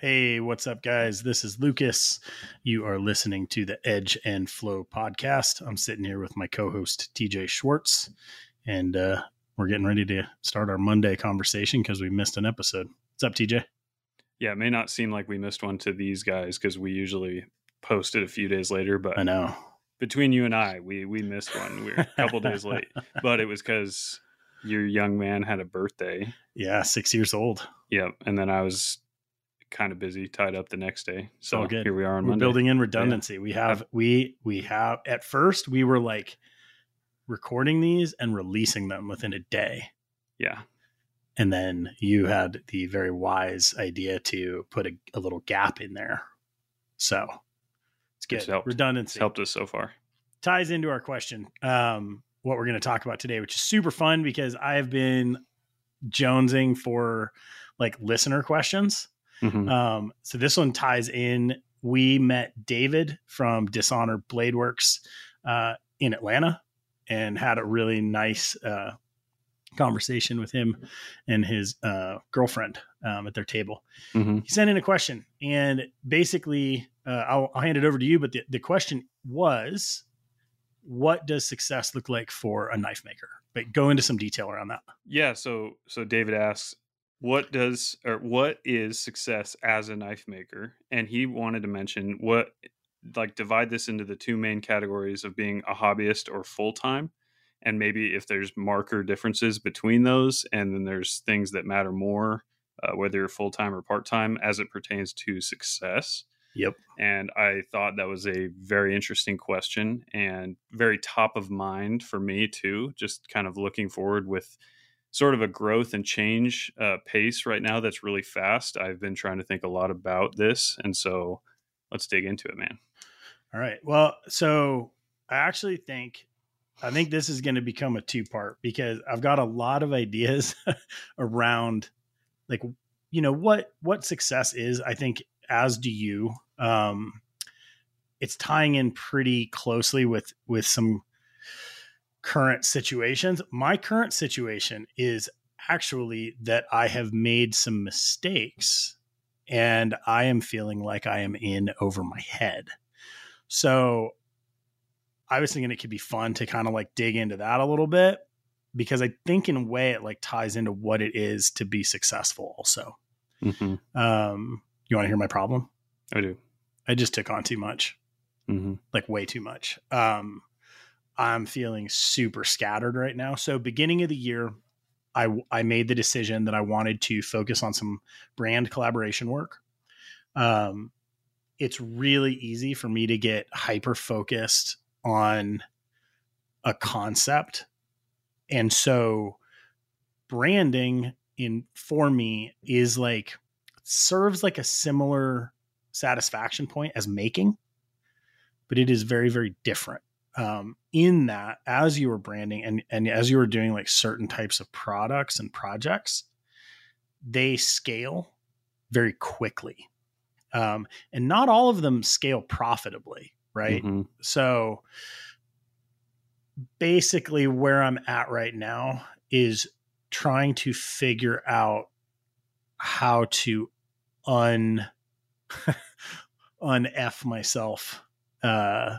Hey, what's up, guys? This is Lucas. You are listening to the Edge and Flow podcast. I'm sitting here with my co host, TJ Schwartz, and uh, we're getting ready to start our Monday conversation because we missed an episode. What's up, TJ? Yeah, it may not seem like we missed one to these guys because we usually post it a few days later, but I know. Between you and I, we we missed one. We are a couple days late, but it was because your young man had a birthday. Yeah, six years old. Yep, and then I was kind of busy, tied up the next day. So here we are on We're Monday. building in redundancy. Yeah. We have we we have at first we were like recording these and releasing them within a day. Yeah. And then you had the very wise idea to put a, a little gap in there. So it's good. It's helped. Redundancy It's helped us so far. ties into our question. Um, what we're going to talk about today, which is super fun because I have been jonesing for like listener questions. Mhm. Um, so this one ties in. We met David from Dishonor Blade Works uh, in Atlanta and had a really nice uh, conversation with him and his uh, girlfriend um, at their table. Mhm. He sent in a question, and basically, uh, I'll, I'll hand it over to you. But the, the question was, what does success look like for a knife maker? But go into some detail around that. Yeah. So so David asks, what does or what is success as a knife maker? And he wanted to mention what like divide this into the two main categories of being a hobbyist or full time. And maybe if there's marker differences between those, and then there's things that matter more, uh, whether you're full time or part time, as it pertains to success. Yep. And I thought that was a very interesting question and very top of mind for me too. Just kind of looking forward with sort of a growth and change uh, pace right now that's really fast. I've been trying to think a lot about this. And so let's dig into it, man. All right. Well, so I actually think I think this is going to become a two part because I've got a lot of ideas around like you know what what success is. I think as do you. Um it's tying in pretty closely with with some current situations. My current situation is actually that I have made some mistakes and I am feeling like I am in over my head. So I was thinking it could be fun to kind of like dig into that a little bit because I think in a way it like ties into what it is to be successful also. Mm-hmm. Um, you want to hear my problem? I do. I just took on too much, Mm-hmm. like way too much. Um, I'm feeling super scattered right now. So beginning of the year, I I made the decision that I wanted to focus on some brand collaboration work. Um, it's really easy for me to get hyper focused on a concept, and so branding in for me is like serves like a similar satisfaction point as making, but it is very very different um, in that as you were branding and and as you were doing like certain types of products and projects they scale very quickly um, and not all of them scale profitably right Mm-hmm. so basically where i'm at right now is trying to figure out how to un un f myself uh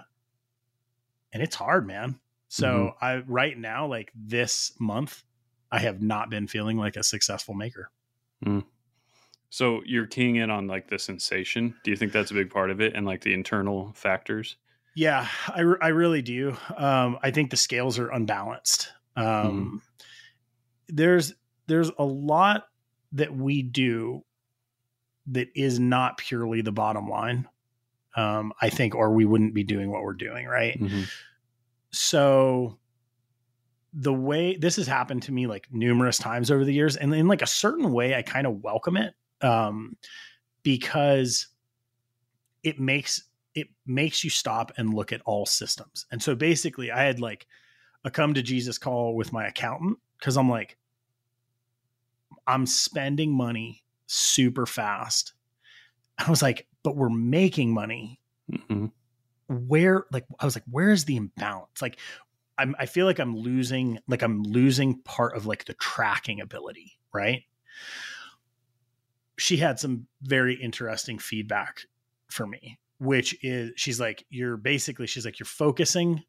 and it's hard man. So Mhm. i right now like this month i have not been feeling like a successful maker. So you're keying in on like the sensation. Do you think that's a big part of it and like the internal factors? yeah i, re- I really do. Um i think the scales are unbalanced. Um there's there's a lot that we do that is not purely the bottom line um i think or we wouldn't be doing what we're doing right? Mm-hmm. so the way this has happened to me like numerous times over the years and in like a certain way i kind of welcome it um because it makes it makes you stop and look at all systems. And so basically i had like a come to jesus call with my accountant because i'm like i'm spending money super fast. I was like but we're making money Mm-hmm. where like I was like, where is the imbalance? Like I'm I feel like I'm losing like I'm losing part of like the tracking ability, right? she had some very interesting feedback for me, which is she's like, you're basically, she's like, you're focusing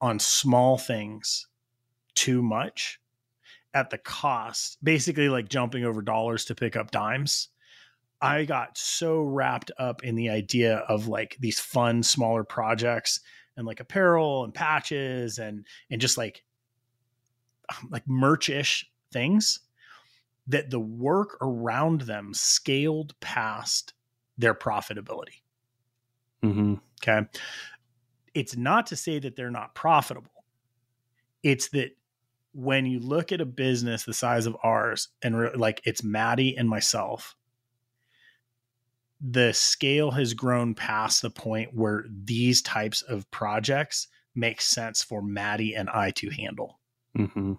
on small things too much at the cost, basically like jumping over dollars to pick up dimes. I got so wrapped up in the idea of like these fun, smaller projects and like apparel and patches and and just like like merch-ish things that the work around them scaled past their profitability. Mm-hmm. Okay. It's not to say that they're not profitable. It's that when you look at a business the size of ours and re- like it's Maddie and myself, the scale has grown past the point where these types of projects make sense for Maddie and I to handle. Mm-hmm.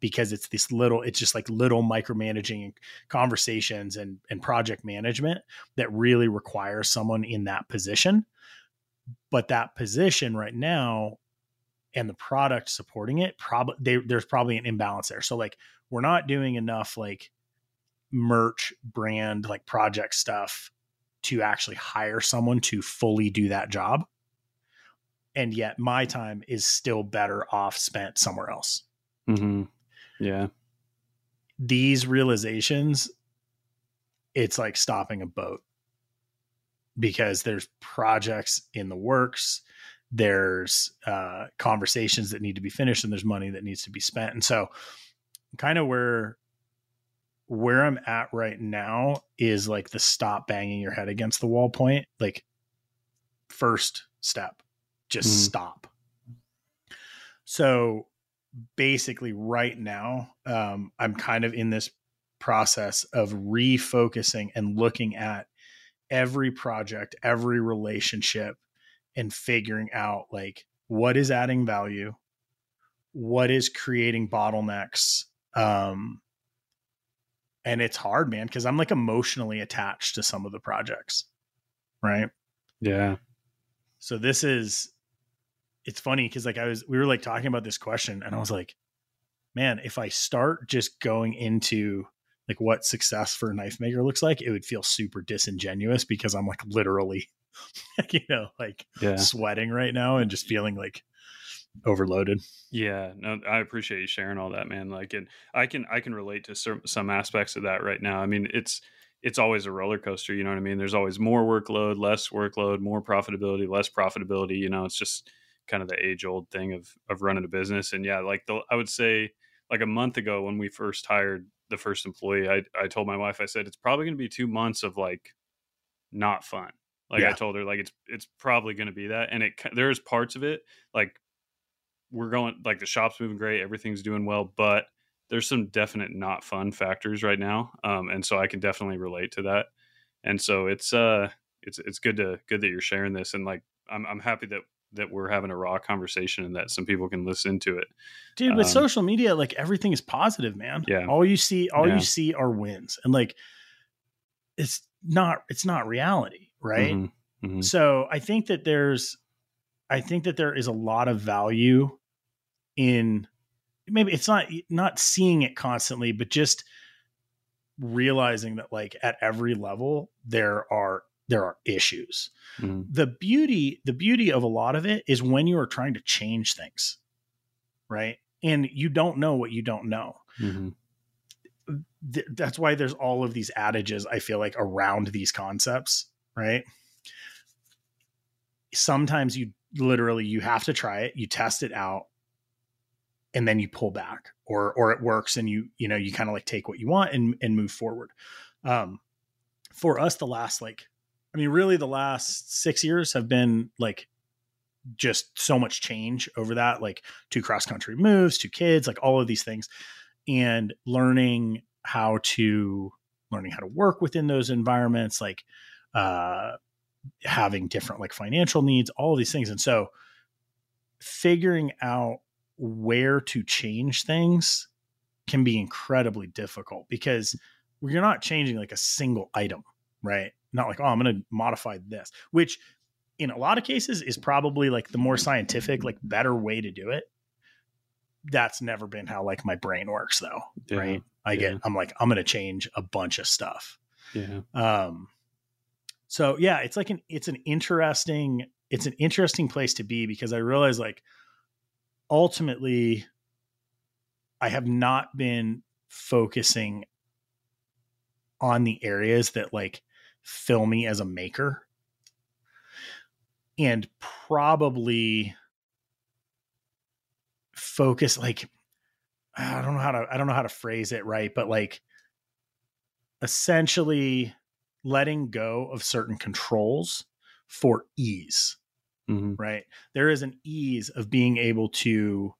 Because it's this little, it's just like little micromanaging conversations and, and project management that really requires someone in that position. But that position right now and the product supporting it, probably there's probably an imbalance there. So like we're not doing enough like merch brand like project stuff to actually hire someone to fully do that job. And yet my time is still better off spent somewhere else. Mm-hmm. Yeah. These realizations, it's like stopping a boat because there's projects in the works, there's uh, conversations that need to be finished, and there's money that needs to be spent. And so, kind of where where I'm at right now is like the stop banging your head against the wall point. Like, first step, just mm. stop. So, basically, right now, um, I'm kind of in this process of refocusing and looking at every project, every relationship, and figuring out like what is adding value, what is creating bottlenecks, um, and it's hard man because i'm like emotionally attached to some of the projects right yeah so this is it's funny because like i was we were like talking about this question and i was like man if i start just going into like what success for a knife maker looks like it would feel super disingenuous because i'm like literally you know like yeah. sweating right now and just feeling like overloaded. Yeah, no, I appreciate you sharing all that, man. Like, and I can I can relate to some some aspects of that right now. I mean, it's it's always a roller coaster. You know what I mean? There's always more workload, less workload, more profitability, less profitability. You know, it's just kind of the age old thing of of running a business. And yeah, like the I would say like a month ago when we first hired the first employee, I I told my wife I said it's probably going to be two months of like not fun. Like yeah. I told her, like it's it's probably going to be that, and it there's parts of it like we're going like the shop's moving great, everything's doing well, but there's some definite not fun factors right now, um, and so I can definitely relate to that. And so it's uh it's it's good to good that you're sharing this, and like I'm I'm happy that that we're having a raw conversation and that some people can listen to it. Dude, with um, social media, like everything is positive, man. Yeah. All you see, all yeah. you see are wins. And like it's not it's not reality, right? Mm-hmm. Mm-hmm. So I think that there's I think that there is a lot of value in maybe it's not not seeing it constantly but just realizing that like at every level there are there are issues mm-hmm. the beauty the beauty of a lot of it is when you are trying to change things right and you don't know what you don't know mm-hmm. Th- that's why there's all of these adages i feel like around these concepts right sometimes you literally you have to try it you test it out and then you pull back or or it works and you you know you kind of like take what you want and and move forward. Um for us the last like i mean really the last 6 years have been like just so much change over that like two cross country moves two kids like all of these things and learning how to learning how to work within those environments like uh having different like financial needs all of these things. And so figuring out where to change things can be incredibly difficult because you're not changing like a single item, right? Not like, oh, I'm going to modify this, which in a lot of cases is probably like the more scientific, like better way to do it. That's never been how like my brain works though, yeah. right? I yeah. get, I'm like, I'm going to change a bunch of stuff. Yeah. Um, so yeah, it's like an it's an interesting it's an interesting place to be because I realize like ultimately I have not been focusing on the areas that like fill me as a maker. And probably focus like I don't know how to I don't know how to phrase it right, but like essentially letting go of certain controls for ease, Mhm. right? There is an ease of being able to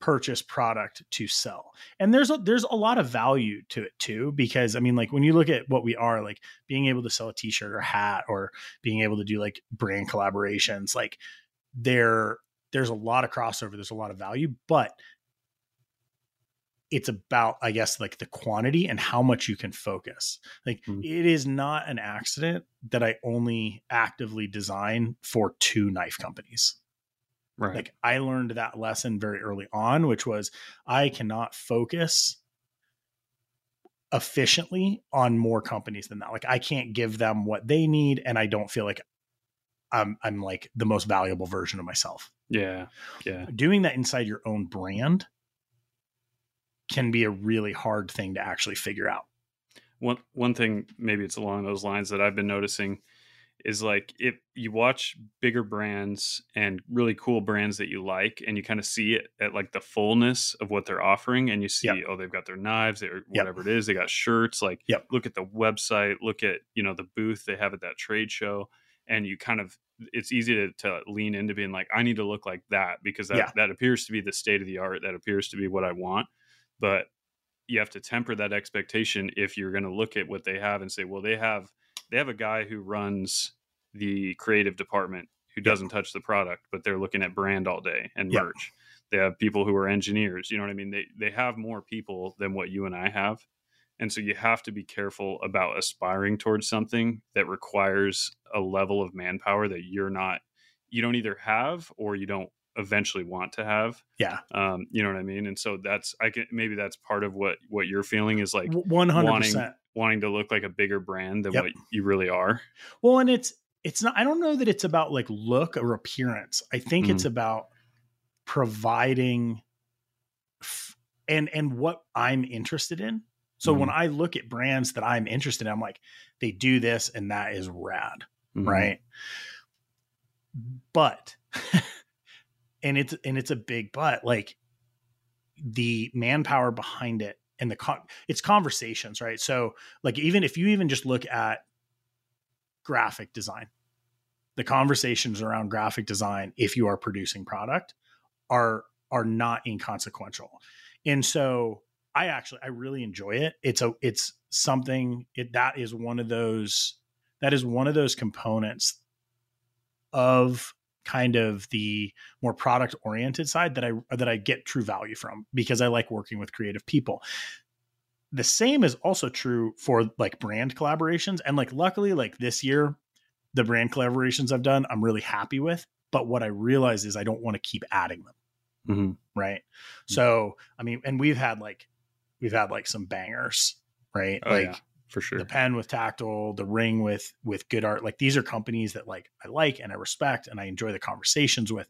purchase product to sell. And there's a, there's a lot of value to it too because I mean like when you look at what we are like being able to sell a t-shirt or hat or being able to do like brand collaborations like there there's a lot of crossover there's a lot of value but it's about i guess like the quantity and how much you can focus like Mhm. it is not an accident that i only actively design for two knife companies Right. like i learned that lesson very early on which was i cannot focus efficiently on more companies than that like i can't give them what they need and i don't feel like i'm i'm like the most valuable version of myself yeah. Yeah. doing that inside your own brand can be a really hard thing to actually figure out. One one thing maybe it's along those lines that I've been noticing is like if you watch bigger brands and really cool brands that you like and you kind of see it at like the fullness of what they're offering and you see Yep. oh they've got their knives or whatever it is they got shirts like Yep. look at the website look at you know the booth they have at that trade show and you kind of it's easy to, to lean into being like i need to look like that because that, Yeah. that appears to be the state of the art that appears to be what i want but you have to temper that expectation if you're going to look at what they have and say well they have they have a guy who runs the creative department who doesn't touch the product but they're looking at brand all day and Yep. merch. They have people who are engineers you know what i mean? They they have more people than what you and i have and so you have to be careful about aspiring towards something that requires a level of manpower that you're not you don't either have or you don't eventually want to have Yeah. um you know what i mean and so that's i can maybe that's part of what what you're feeling is like One hundred percent. wanting to look like a bigger brand than Yep. what you really are Well, and it's it's not. I don't know that it's about like look or appearance. I think it's about providing, f- and and what I'm interested in. So when I look at brands that I'm interested in, I'm like, they do this, and that is rad. Mhm. right but and it's and it's a big but like the manpower behind it and the con- it's conversations right? So like even if you even just look at graphic design the conversations around graphic design if you are producing product are are not inconsequential. And so i actually i really enjoy it. It's a it's something it that is one of those that is one of those components of kind of the more product oriented side that I that I get true value from because I like working with creative people. The same is also true for like brand collaborations and like luckily like this year the brand collaborations I've done I'm really happy with, but what I realize is I don't want to keep adding them, Mhm. right? So, I mean, and we've had like we've had like some bangers, right? Oh, like yeah, for sure. the pen with tactile the ring with with good art like these are companies that like i like and i respect and i enjoy the conversations with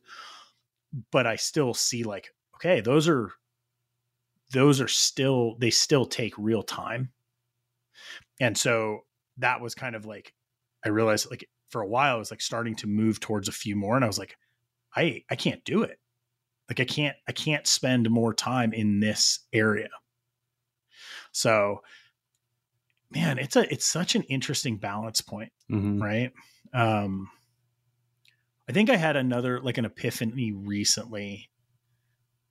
but i still see like okay those are those are still they still take real time. And so that was kind of like i realized like for a while i was like starting to move towards a few more and i was like i i can't do it. Like i can't i can't spend more time in this area. So man it's a it's such an interesting balance point Mhm. right um i think i had another like an epiphany recently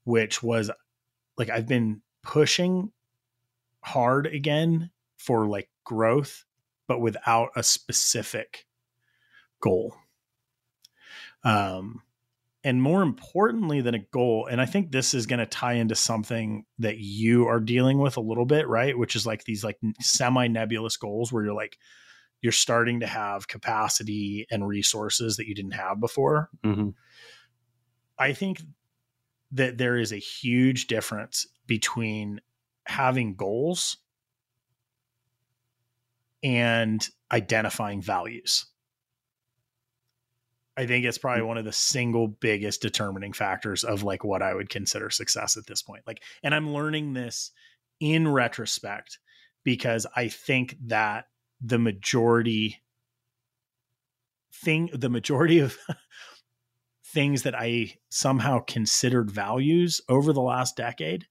which was like i've been pushing hard again for like growth but without a specific goal um and more importantly than a goal and i think this is going to tie into something that you are dealing with a little bit right which is like these like semi nebulous goals where you're like you're starting to have capacity and resources that you didn't have before Mhm. i think that there is a huge difference between having goals and identifying values. I think it's probably one of the single biggest determining factors of like what I would consider success at this point. Like, and I'm learning this in retrospect because I think that the majority thing, the majority of things that I somehow considered values over the last decade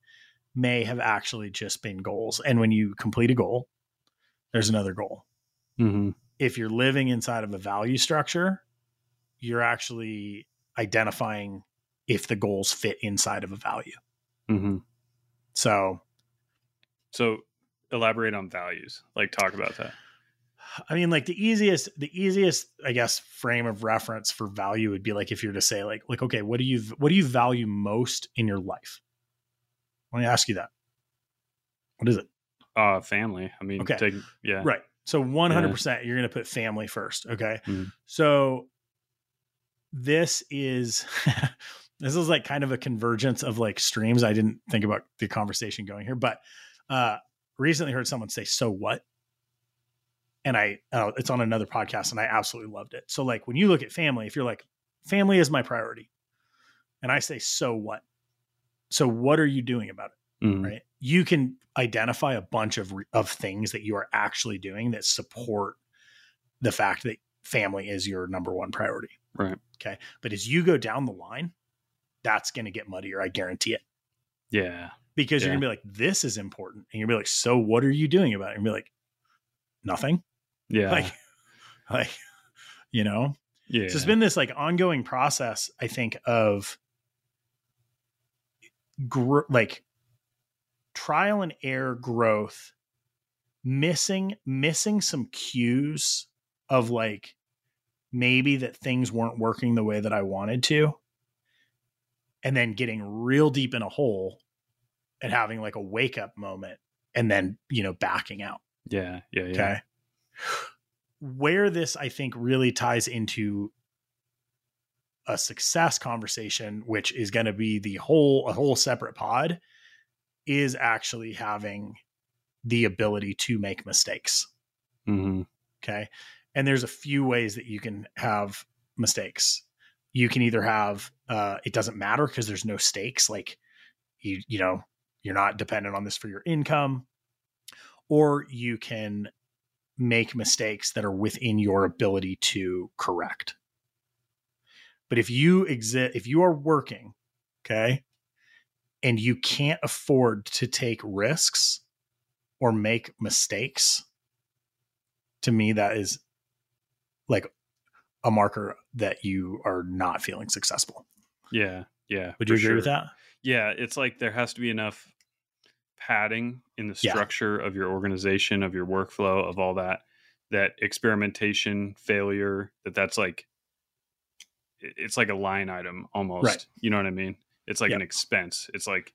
may have actually just been goals. And when you complete a goal, there's another goal. Mm-hmm. If you're living inside of a value structure, you're actually identifying if the goals fit inside of a value. Mm-hmm. So, so elaborate on values. Like talk about that. I mean, like the easiest, the easiest, I guess, frame of reference for value would be like if you're to say, like, like, okay, what do you, what do you value most in your life? Let me ask you that. What is it? Uh, family. I mean, Okay. take, yeah. Right. So 100% you're going to put family first. Okay. Mhm. So this is, this is like kind of a convergence of like streams. I didn't think about the conversation going here, but uh, recently heard someone say, so what? And I, uh, it's on another podcast and I absolutely loved it. So like when you look at family, if you're like, family is my priority. And I say, so what? So what are you doing about it? Mhm. right you can identify a bunch of re- of things that you are actually doing that support the fact that family is your number one priority Right. okay but as you go down the line that's going to get muddier i guarantee it Yeah. because you're going to be like this is important and you're going to be like so what are you doing about it and be like nothing Yeah. like like you know yeah. so it's been this like ongoing process i think of gr- like trial and error growth missing missing some cues of like maybe that things weren't working the way that I wanted to and then getting real deep in a hole and having like a wake up moment and then you know backing out yeah. Yeah. Yeah. Okay. Where this, I think, really ties into a success conversation, which is going to be the whole, a whole separate pod, is actually having the ability to make mistakes. Mm-hmm. Okay. And there's a few ways that you can have mistakes. You can either have, uh, it doesn't matter because there's no stakes. Like you, you know, you're not dependent on this for your income, or you can make mistakes that are within your ability to correct. But if you exist, if you are working, okay, and you can't afford to take risks or make mistakes, to me, that is like a marker that you are not feeling successful. Yeah. Yeah. Would you agree with that? Yeah, it's like there has to be enough padding in the Yeah. structure of your organization, of your workflow, of all that. That experimentation, failure, that that's like it's like a line item almost. Right. You know what I mean? It's like Yep. an expense. It's like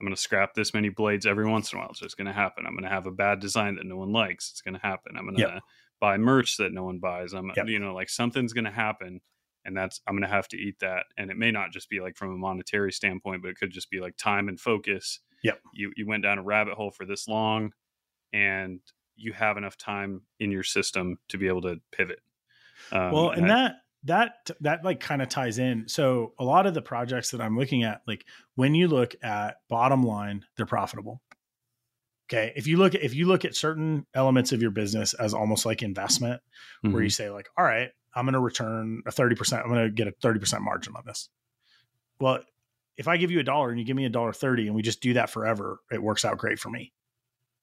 I'm going to scrap this many blades every once in a while. So It's just going to happen. I'm going to have a bad design that no one likes. It's going to happen. I'm going to Yep. Buy merch that no one buys. I'm Yep. you know like something's going to happen and that's I'm going to have to eat that. And it may not just be like from a monetary standpoint, but it could just be like time and focus. Yep. You you went down a rabbit hole for this long, and you have enough time in your system to be able to pivot. Um, well, and that that that like kind of ties in. So a lot of the projects that I'm looking at, like when you look at bottom line, they're profitable. Okay. If you look at if you look at certain elements of your business as almost like investment, where Mhm. you say, like, all right, I'm gonna return a 30%, I'm gonna get a 30% margin on this. Well, if I give you a dollar and you give me a dollar 30 and we just do that forever, it works out great for me.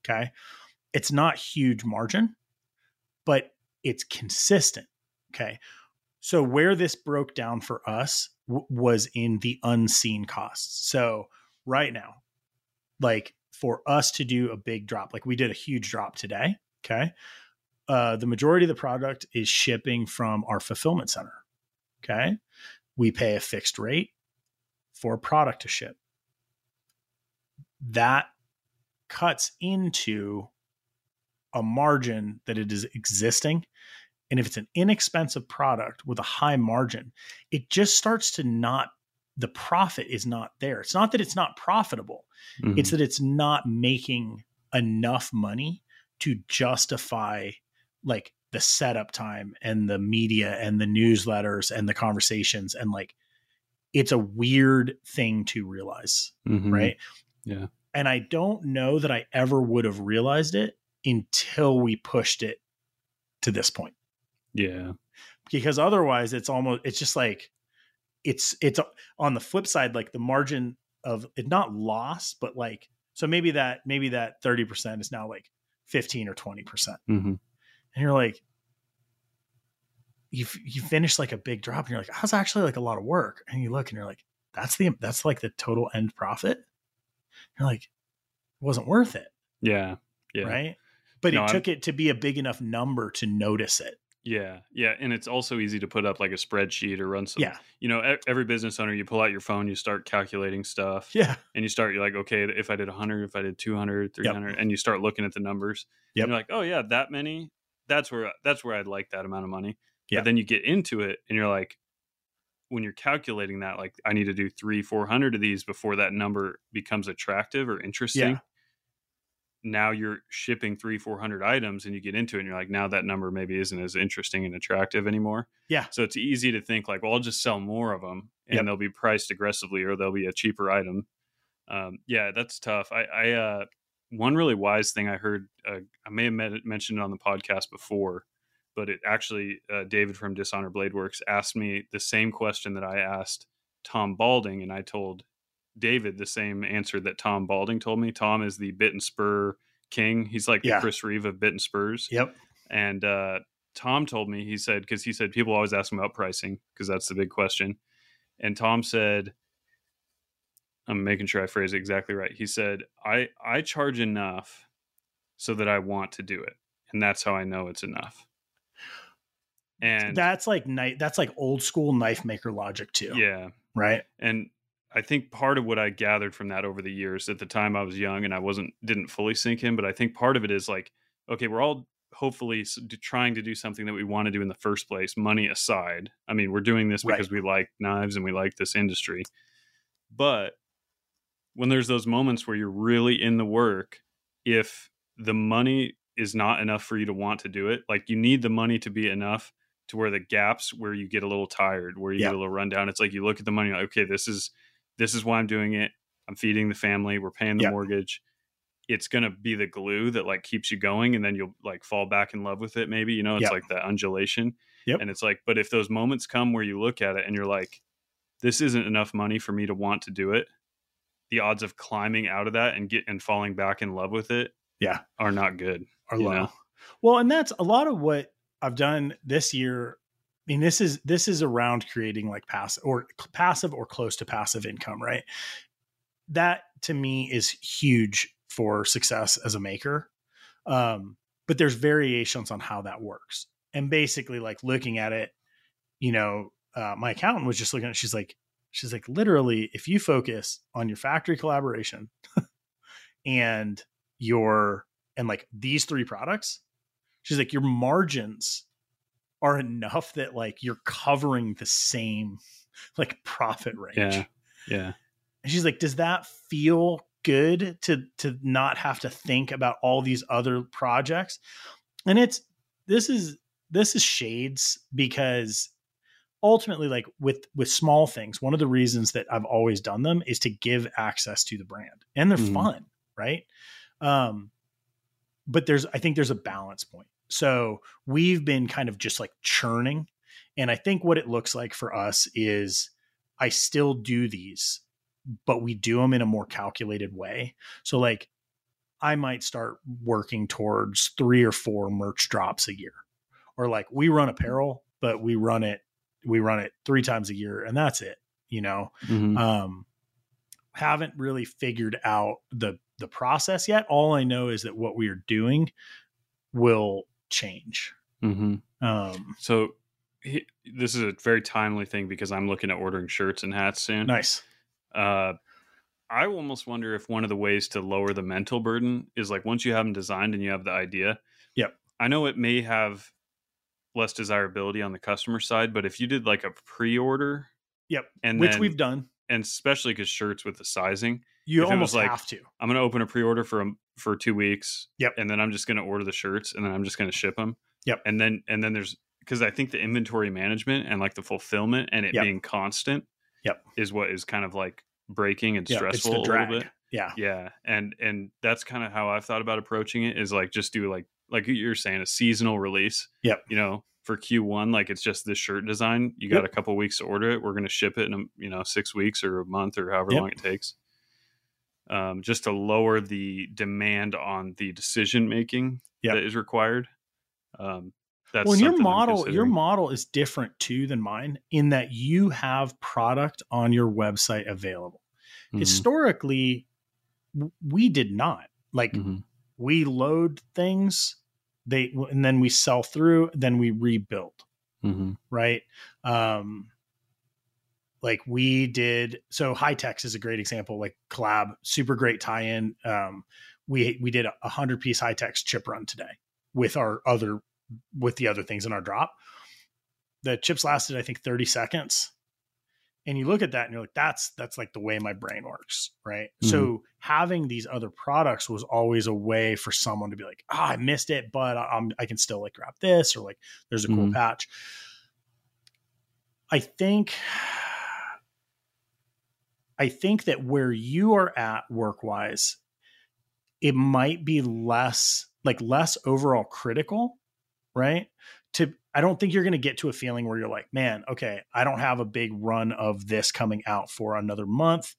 Okay. It's not huge margin, but it's consistent. Okay. So where this broke down for us w- was in the unseen costs. So right now, like for us to do a big drop, like we did a huge drop today. Okay. Uh, the majority of the product is shipping from our fulfillment center. Okay. We pay a fixed rate for product to ship. That cuts into a margin that it is existing. And if it's an inexpensive product with a high margin, it just starts to not, the profit is not there. It's not that it's not profitable, Mhm. it's that it's not making enough money to justify like the setup time and the media and the newsletters and the conversations and like it's a weird thing to realize, Mhm. right? Yeah. And I don't know that I ever would have realized it until we pushed it to this point. Yeah. Because otherwise it's almost it's just like it's it's on the flip side like the margin of it not loss but like so maybe that maybe that 30% is now like 15 or 20%. hmm and you're like you you finish like a big drop and you're like that's actually like a lot of work and you look and you're like that's the that's like the total end profit you're like it wasn't worth it Yeah. Yeah. right but No, it I'm- took it to be a big enough number to notice it Yeah. Yeah. And it's also easy to put up like a spreadsheet or run some, yeah you know, every business owner, you pull out your phone, you start calculating stuff yeah and you start, you're like, okay, if I did 100, if I did 200, 300, and you start looking at the numbers. Yeah, you're like, oh, yeah, that many. That's where, that's where I'd like that amount of money. Yeah. Then you get into it and you're like, when you're calculating that, like, I need to do three, 400 of these before that number becomes attractive or interesting. Now you're shipping three, 400 items and you get into it and you're like, now that number maybe isn't as interesting and attractive anymore. Yeah. So it's easy to think like, well, I'll just sell more of them and Yep. they'll be priced aggressively or they'll be a cheaper item. Um, yeah, that's tough. I, I uh, one really wise thing I heard, uh, I may have met, mentioned it on the podcast before, but it actually, uh, David from Dishonor Blade Works asked me the same question that I asked Tom Balding, and I told David the same answer that Tom Balding told me. Tom is the bit and spur king. He's like Yeah. the Chris Reeve of bit and spurs. yep And uh, Tom told me, he said, because he said people always ask him about pricing because that's the big question. And Tom said, I'm making sure I phrase it exactly right. He said, I, I charge enough so that I want to do it. And that's how I know it's enough. And that's like knife that's like old school knife maker logic too yeah. right And I think part of what I gathered from that over the years, at the time I was young and I wasn't didn't fully sink in, but I think part of it is like, okay, we're all hopefully trying to do something that we want to do in the first place, money aside. I mean, we're doing this Right. because we like knives and we like this industry. But when there's those moments where you're really in the work, if the money is not enough for you to want to do it, like you need the money to be enough to where the gaps where you get a little tired, where you get a little rundown. It's like you look at the money, like, okay, this is this is why I'm doing it. I'm feeding the family. We're paying the mortgage. It's gonna be the glue that like keeps you going, and then you'll like fall back in love with it. Maybe you know it's like that undulation. Yep. And it's like, but if those moments come where you look at it and you're like, this isn't enough money for me to want to do it, the odds of climbing out of that and get and falling back in love with it, Yeah. are not good. are low. know? Well, and that's a lot of what I've done this year. I mean, this is this is around creating like passive or passive or close to passive income, right? That to me is huge for success as a maker. Um, but there's variations on how that works. And basically, like looking at it, you know, uh, my accountant was just looking at. it, She's like, she's like, literally, if you focus on your factory collaboration and your and like these three products, she's like, your margins are enough that like you're covering the same like profit range. Yeah. Yeah. And she's like, does that feel good to to not have to think about all these other projects? And it's this is this is shades because ultimately like with with small things one of the reasons that i've always done them is to give access to the brand and they're Mhm. fun right um but there's i think there's a balance point so we've been kind of just like churning and i think what it looks like for us is i still do these but we do them in a more calculated way. So like i might start working towards three or four merch drops a year or like we run apparel but we run it we run it three times a year and that's it you know? Mhm. um haven't really figured out the the process yet. All i know is that what we are doing will change Mhm. um So he, this is a very timely thing because I'm looking at ordering shirts and hats soon. nice Uh, I almost wonder if one of the ways to lower the mental burden is like once you have them designed and you have the idea. Yep. I know it may have less desirability on the customer side, but if you did like a pre-order, yep and which then- we've done and especially because shirts with the sizing, you If it was almost like- have to I'm going to open a pre-order for 'em for two weeks. Yep. And then I'm just going to order the shirts and then I'm just going to ship them. Yep. And then and then there's because I think the inventory management and like the fulfillment and it Yep. being constant. Yep. Is what is kind of like breaking and Yeah, stressful a little bit. Yeah. Yeah, and and that's kind of how I've thought about approaching it is like just do like like you're saying a seasonal release. Yep. You know, for Q1 like it's just this shirt design. You got Yep. a couple weeks to order it. We're going to ship it in a, you know, 6 weeks or a month or however Yep. long it takes. Um just to lower the demand on the decision making Yep. that is required. Um that's well, your model, your model is different too than mine in that you have product on your website available. Mhm, Historically, we did not. Like mhm, we load things, they and then we sell through, then we rebuild. mhm, right? Um, like we did. So High Techs is a great example. Like collab, super great tie-in. Um, we we did a hundred piece High Techs chip run today with our other with the other things in our drop. The chips lasted, I think, thirty seconds. And you look at that and you're like, that's that's like the way my brain works, right? So having these other products was always a way for someone to be like, ah, I missed it, but I'm I can still like grab this or like there's a cool Mhm. patch. I think I think that where you are at work wise, it might be less like less overall critical, right? To I don't think you're going to get to a feeling where you're like, man, okay, I don't have a big run of this coming out for another month,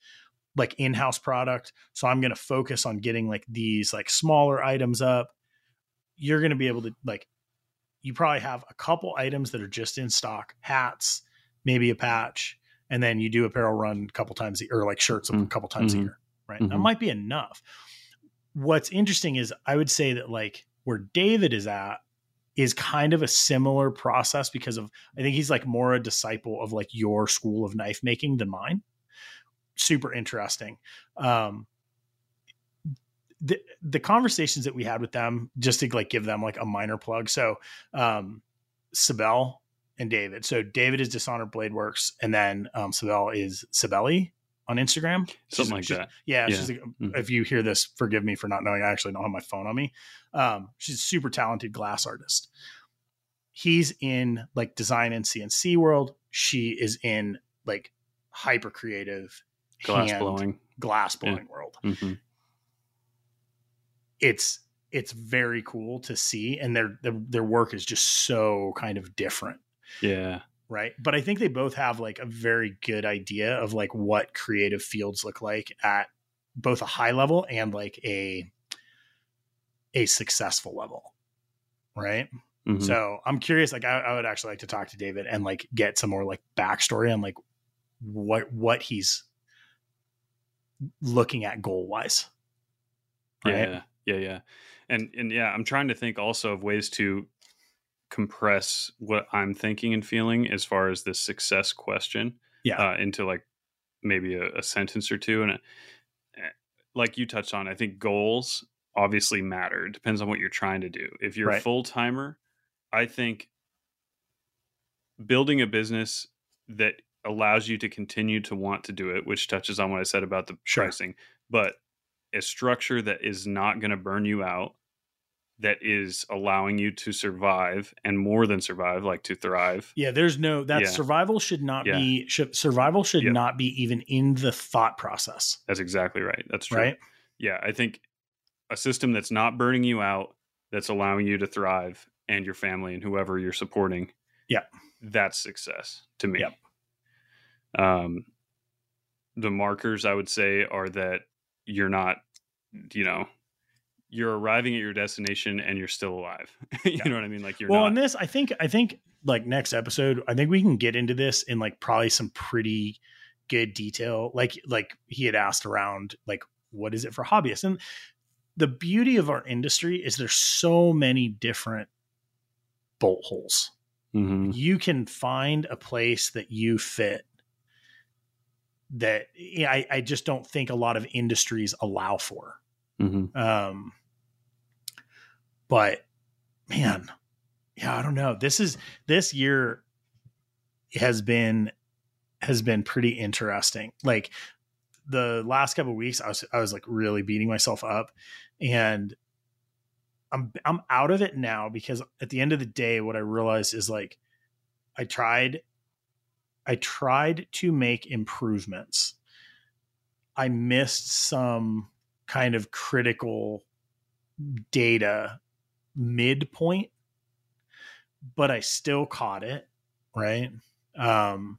like in-house product. So I'm going to focus on getting like these like smaller items up. You're going to be able to like you probably have a couple items that are just in stock, hats, maybe a patch, and then you do apparel run a couple times a, year, or like shirts a Mm, couple times a mhm, year, right? That mhm. might be enough. What's interesting is I would say that like where David is at is kind of a similar process because of I think he's like more a disciple of like your school of knife making than mine. Super interesting. Um the the conversations that we had with them, just to like give them like a minor plug. So um Sibel and David. So David is Dishonored Blade Works, and then um Sibel is Sibeli on Instagram. something She's- like she's- that. Yeah, Yeah. she's like, Mhm. if you hear this, forgive me for not knowing. I actually don't have my phone on me. Um, she's a super talented glass artist. He's in like design and CNC world. She is in like hyper creative Glass blowing. glass blowing world. Mhm. It's it's very cool to see, and their their their work is just so kind of different. Yeah. right but i think they both have like a very good idea of like what creative fields look like at both a high level and like a a successful level right Mhm. so i'm curious like I, I would actually like to talk to david and like get some more like backstory on like what what he's looking at goal wise right Yeah, yeah, yeah. And and yeah, I'm trying to think also of ways to compress what I'm thinking and feeling as far as the success question. Yeah. Uh, into like maybe a, a sentence or two. And uh, like you touched on, I think goals obviously matter. It depends on what you're trying to do. If you're a full timer, I think building a business that allows you to continue to want to do it, which touches on what I said about the Sure. pricing, but a structure that is not going to burn you out, that is allowing you to survive and more than survive, like to thrive. yeah there's no that Yeah. survival should not Yeah. be should, survival should Yep. not be even in the thought process That's exactly right. That's true. right Yeah, I think a system that's not burning you out, that's allowing you to thrive and your family and whoever you're supporting. Yeah. That's success to me. Yep. Um the markers I would say are that you're not, you know, you're arriving at your destination and you're still alive. you Yeah. know what I mean? Like you're well not in this i think i think like next episode i think we can get into this in like probably some pretty good detail like like he had asked around like what is it for hobbyists and the beauty of our industry is there's so many different bolt holes Mhm. you can find a place that you fit that I, I just don't think a lot of industries allow for Mhm. um, but man, yeah, I don't know. This is this year has been has been pretty interesting. Like the last couple weeks, I was I was like really beating myself up, and I'm I'm out of it now because at the end of the day, what I realized is like I tried I tried to make improvements. I missed some kind of critical data midpoint, but I still caught it, right? Um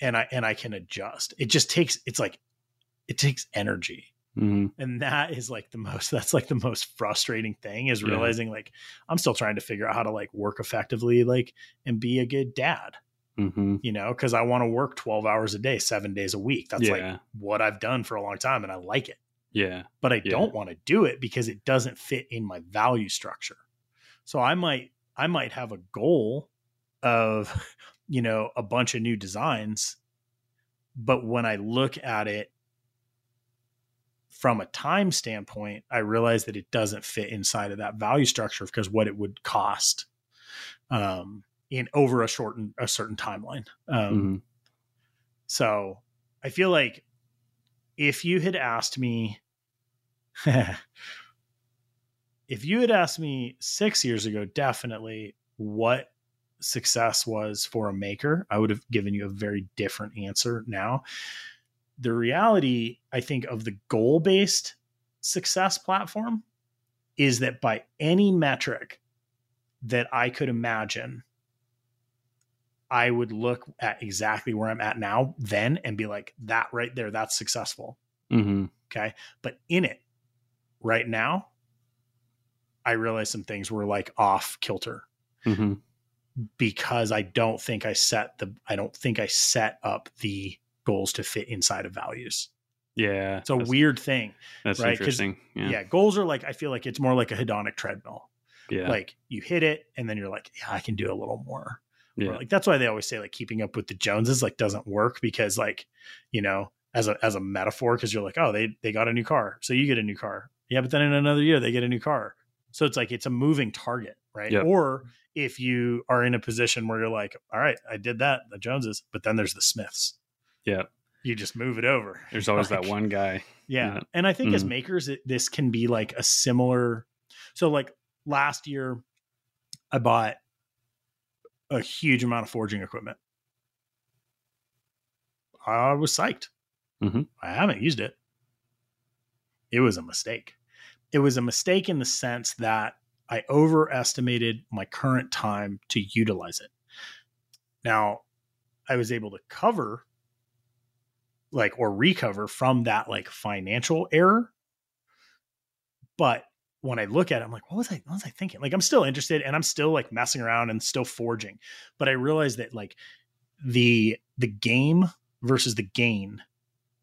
and I and I can adjust. It just takes it's like it takes energy Mhm. and that is like the most that's like the most frustrating thing is Yeah. realizing like i'm still trying to figure out how to like work effectively like and be a good dad Mhm. you know because i want to work 12 hours a day seven days a week that's like what i've done for a long time and i like it Yeah. but i Yeah. don't want to do it because it doesn't fit in my value structure so i might i might have a goal of you know a bunch of new designs but when i look at it from a time standpoint i realize that it doesn't fit inside of that value structure because what it would cost um in over a shorten a certain timeline um Mhm. so I feel like if you had asked me, if you had asked me six years ago, definitely what success was for a maker, I would have given you a very different answer now. The reality, I think, of the goal based success platform is that by any metric that I could imagine, I would look at exactly where I'm at now then and be like, that right there, that's successful. Mhm. Okay. But in it right now, I realized some things were like off kilter Mhm. because I don't think I set the, I don't think I set up the goals to fit inside of values. Yeah. It's a weird thing. That's right, interesting. Yeah. Yeah. Goals are like, I feel like it's more like a hedonic treadmill. Yeah. Like you hit it and then you're like, yeah, I can do a little more. Or, yeah. like that's why they always say like keeping up with the Joneses like doesn't work because like you know as a as a metaphor because you're like oh they they got a new car so you get a new car yeah but then in another year they get a new car so it's like it's a moving target right Yep. or if you are in a position where you're like all right I did that the Joneses but then there's the Smiths Yeah. you just move it over There's always that one guy. yeah. Yeah. And I think as Mhm. makers, it, this can be like a similar. So, like last year, I bought a huge amount of forging equipment. I was psyched. Mhm. I haven't used it. It was a mistake. It was a mistake in the sense that I overestimated my current time to utilize it. Now, I was able to cover like or recover from that like financial error. But when I look at it, I'm like, what was I what was I thinking? Like I'm still interested and I'm still like messing around and still forging. But I realized that like the the game versus the gain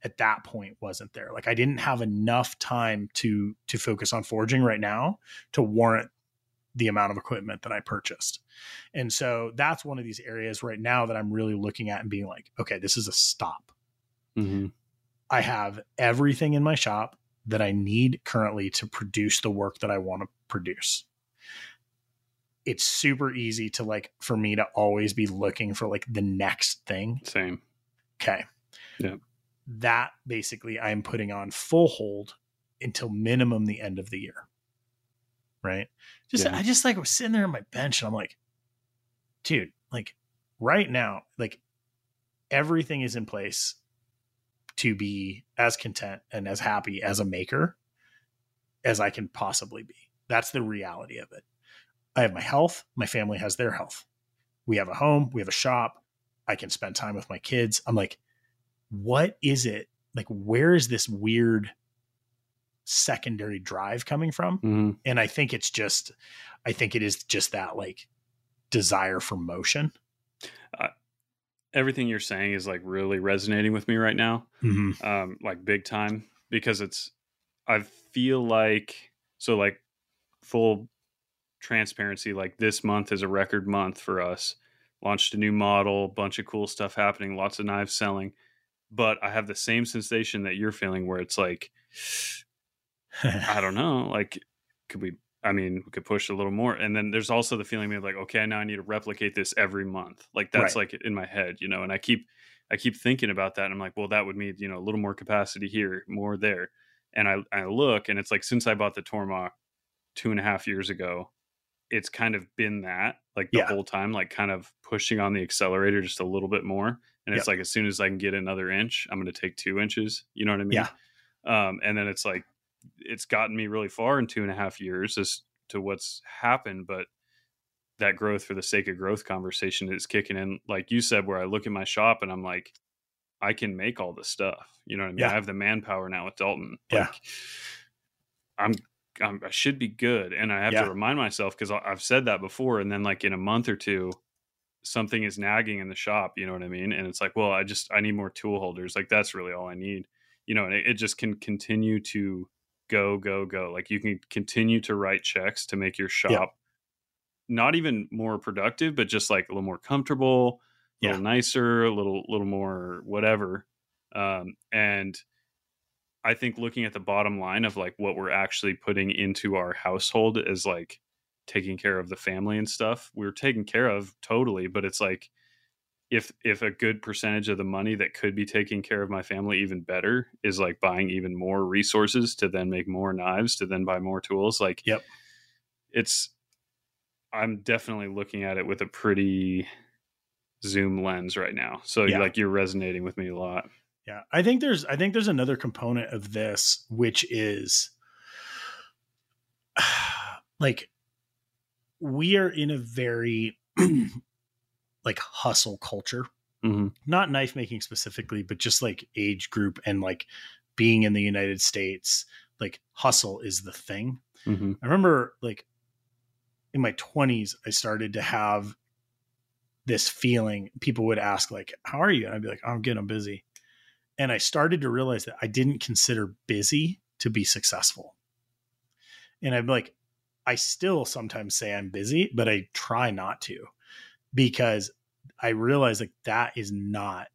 at that point wasn't there. Like I didn't have enough time to to focus on forging right now to warrant the amount of equipment that I purchased. And so that's one of these areas right now that I'm really looking at and being like, okay, this is a stop. hmm I have everything in my shop that I need currently to produce the work that I want to produce. It's super easy to like for me to always be looking for like the next thing. Same. Okay. Yeah. That basically I'm putting on full hold until minimum the end of the year. Right. Just Yeah. I just like was sitting there on my bench and I'm like, dude, like right now, like everything is in place to be as content and as happy as a maker as I can possibly be. That's the reality of it. I have my health, my family has their health. We have a home, we have a shop. I can spend time with my kids. I'm like, what is it? Like, where is this weird secondary drive coming from? hmm And I think it's just, I think it is just that like desire for motion. Everything you're saying is like really resonating with me right now. Mm-hmm. um, like big time because it's I feel like so like full transparency like this month is a record month for us launched a new model bunch of cool stuff happening lots of knives selling but I have the same sensation that you're feeling where it's like I don't know like could we I mean we could push a little more and then there's also the feeling of like okay now I need to replicate this every month like that's like in my head you know and I keep I keep thinking about that and I'm like, well, that would mean, you know, a little more capacity here, more there. And I, I look and it's like since I bought the Tormach two and a half years ago, it's kind of been that like the Yeah. whole time, like kind of pushing on the accelerator just a little bit more. And it's Yep. like as soon as I can get another inch, I'm going to take two inches. You know what I mean? Yeah. Um, and then it's like it's gotten me really far in two and a half years as to what's happened, but that growth for the sake of growth conversation is kicking in, like you said, where I look at my shop and I'm like, I can make all this stuff. You know what I mean? Yeah. I have the manpower now with Dalton. Yeah. I'm, I'm I should be good, and I have Yeah. to remind myself because I've said that before, and then like in a month or two, something is nagging in the shop. You know what I mean? And it's like, well, I just I need more tool holders. Like that's really all I need. You know, and it, it just can continue to go, go, go. Like you can continue to write checks to make your shop not even more productive, but just like a little more comfortable, a little nicer, a little little more whatever. Um, and I think looking at the bottom line of like what we're actually putting into our household is like taking care of the family and stuff. We're taken care of totally, but it's like if if a good percentage of the money that could be taking care of my family even better is like buying even more resources to then make more knives to then buy more tools like Yep. it's i'm definitely looking at it with a pretty zoom lens right now so Yeah. like you're resonating with me a lot Yeah, I think there's I think there's another component of this which is like we are in a very like hustle culture. mm-hmm. Not knife making specifically, but just like age group and like being in the United States, like hustle is the thing. Mm-hmm. I remember like in my 20s I started to have this feeling people would ask like how are you and I'd be like I'm good I'm busy and I started to realize that I didn't consider busy to be successful and I'm like I still sometimes say I'm busy but I try not to because I realize like that is not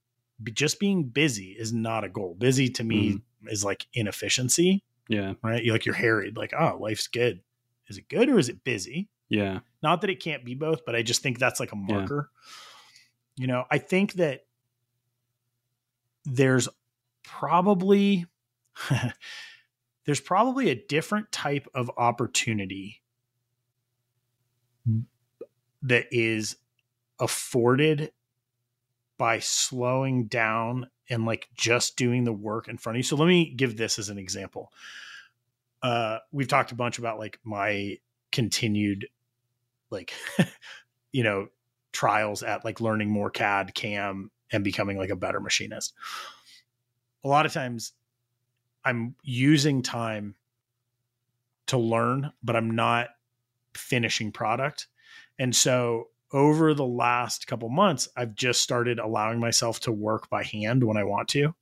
just being busy is not a goal busy to me mm-hmm. is like inefficiency yeah right? You like you're harried, like, oh, life's good. Is it good or is it busy? yeah Not that it can't be both, but I just think that's like a Yeah. marker. You know, I think that there's probably there's probably a different type of opportunity that is afforded by slowing down and like just doing the work in front of you. So let me give this as an example. Uh we've talked a bunch about like my continued like you know trials at like learning more CAD, CAM and becoming like a better machinist. A lot of times I'm using time to learn, but I'm not finishing product. And so over the last couple months, I've just started allowing myself to work by hand when I want to.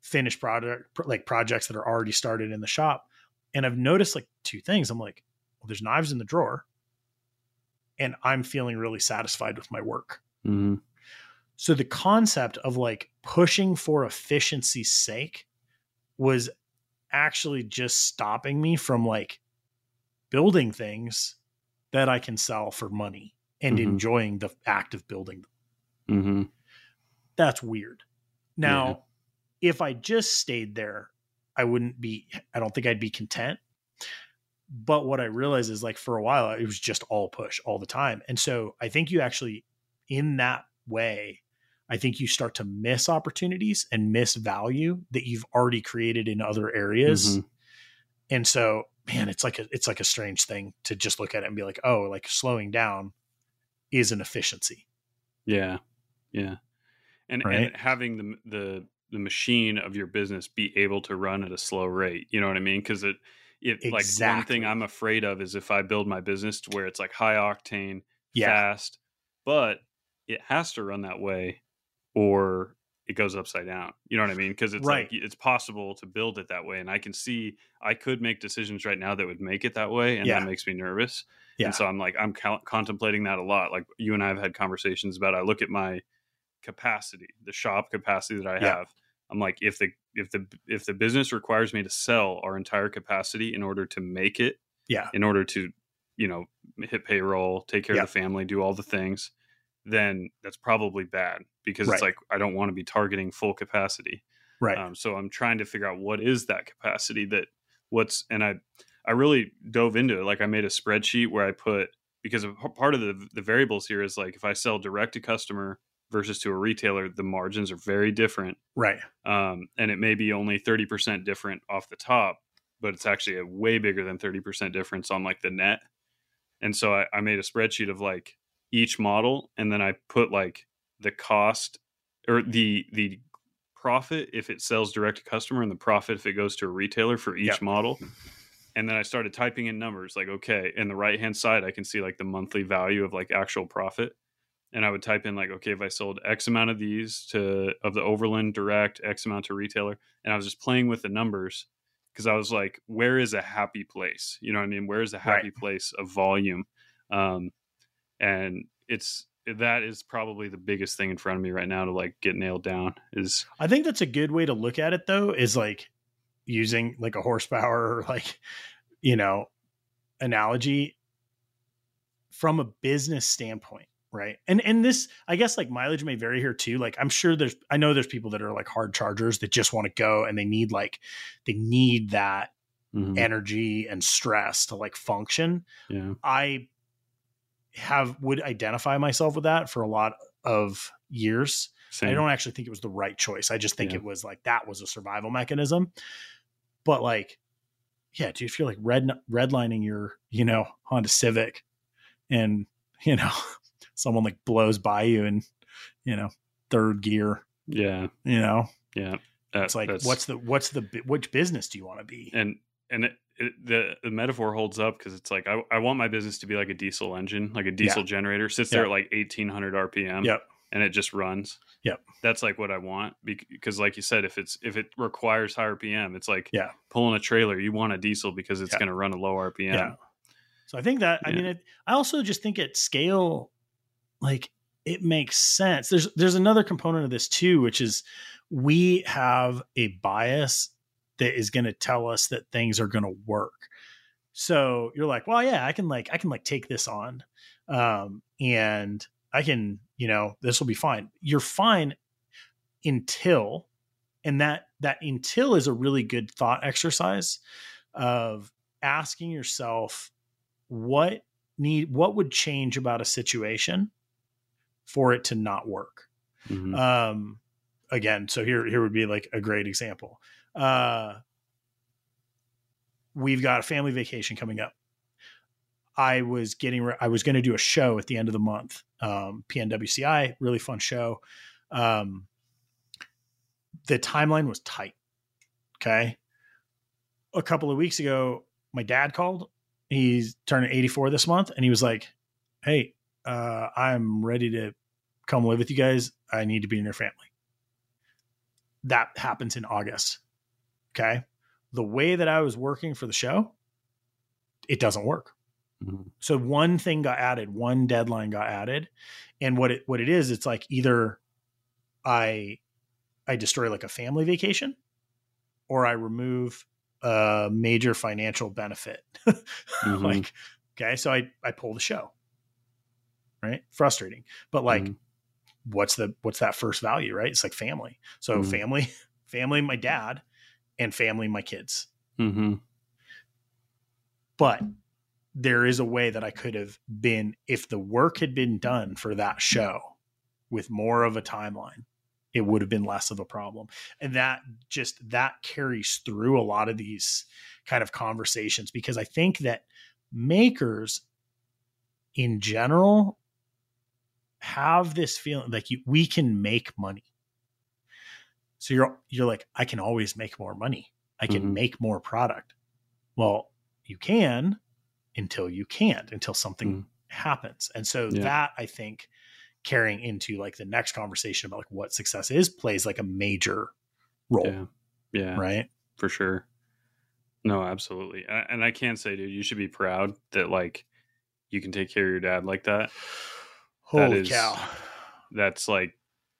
Finish product like projects that are already started in the shop. And I've noticed like two things. I'm like, well, there's knives in the drawer. And I'm feeling really satisfied with my work. mm-hmm. So the concept of like pushing for efficiency's sake was actually just stopping me from like building things that I can sell for money and Mhm. enjoying the act of building them. Mm-hmm. That's weird. Now, if I just stayed there, I wouldn't be, I don't think I'd be content. But what I realized is like for a while, it was just all push all the time. And so I think you actually, in that way, I think you start to miss opportunities and miss value that you've already created in other areas. Mhm. And so, man, it's like a it's like a strange thing to just look at it and be like, oh, like slowing down is an efficiency. Yeah, yeah, and Right. and having the the the machine of your business be able to run at a slow rate. You know what I mean? Because it it like one thing I'm afraid of is if I build my business to where it's like high octane, Yeah. fast, but it has to run that way, or it goes upside down. You know what I mean? Because it's Right. like it's possible to build it that way, and I can see I could make decisions right now that would make it that way, and Yeah. that makes me nervous. Yeah. And so I'm like, I'm co- contemplating that a lot. Like you and I have had conversations about. I look at my capacity, the shop capacity that I Yeah. have. I'm like, if the if the if the business requires me to sell our entire capacity in order to make it, Yeah. in order to, you know, hit payroll, take care Yeah. of the family, do all the things, then that's probably bad because it's like I don't want to be targeting full capacity. Right. Um, so I'm trying to figure out what is that capacity that what's and I I really dove into it. Like I made a spreadsheet where I put because part of the the variables here is like if I sell direct to customer versus to a retailer, the margins are very different. Right. Um, and it may be only 30% different off the top, but it's actually a way bigger than 30% difference on like the net. And so I, I made a spreadsheet of like each model and then I put like the cost or the the profit if it sells direct to customer and the profit if it goes to a retailer for each Yep. model. And then I started typing in numbers like, okay, in the right hand side, I can see like the monthly value of like actual profit. And I would type in like, okay, if I sold X amount of these to of the Overland direct, X amount to retailer, and I was just playing with the numbers because I was like, where is a happy place? You know what I mean? Where is a Right. happy place of volume? Um, and it's that is probably the biggest thing in front of me right now to like get nailed down is I think that's a good way to look at it though, is like using like a horsepower or like, you know, analogy from a business standpoint, right? And and this I guess like mileage may vary here too. Like I'm sure there's I know there's people that are like hard chargers that just want to go and they need like they need that mm-hmm. energy and stress to like function. yeah. I have would identify myself with that for a lot of years. Same. I don't actually think it was the right choice. I just think Yeah. it was like that was a survival mechanism. But like, yeah, dude, if you're like red redlining your, you know, Honda Civic and, you know, someone like blows by you in, you know, third gear, yeah. you know, Yeah. That- it's like what's the what's the which business do you want to be? and and it, it, the the metaphor holds up because it's like I, I want my business to be like a diesel engine, like a diesel generator, sits there at like eighteen hundred RPM, Yep. and it just runs. Yep. that's like what I want because, like you said, if it's if it requires high RPM, it's like Yeah. pulling a trailer. You want a diesel because it's Yeah. going to run a low RPM. Yeah. So I think that I mean it, I also just think at scale like it makes sense. There's there's another component of this too which is we have a bias that is going to tell us that things are going to work. So you're like, well yeah, I can like I can like take this on um and I can, you know, this will be fine. You're fine until and that that until is a really good thought exercise of asking yourself what need what would change about a situation for it to not work Mhm. um again so here here would be like a great example uh we've got a family vacation coming up. I was getting re- i was going to do a show at the end of the month um pnwci really fun show. Um the timeline was tight okay? A couple of weeks ago my dad called. He's turning 84 this month and he was like hey uh i'm ready to come live with you guys. I need to be in your family. That happens in august okay the way that i was working for the show it doesn't work Mhm. so one thing got added one deadline got added and what it what it is it's like either i i destroy like a family vacation or i remove a major financial benefit Mhm. like okay so i i pull the show right frustrating but like Mhm. what's the what's that first value right it's like family so Mhm. family family my dad and family my kids. Mhm. but there is a way that I could have been if the work had been done for that show with more of a timeline it would have been less of a problem. And that just that carries through a lot of these kind of conversations because I think that makers in general have this feeling like you, we can make money so you're you're like I can always make more money I can Mhm. make more product well you can until you can't until something Mm. happens and so Yeah. that i think carrying into like the next conversation about like what success is plays like a major role Yeah. Yeah. right for sure. No, absolutely. And I can't say, dude, you should be proud that like you can take care of your dad like that. holy is- cow That's like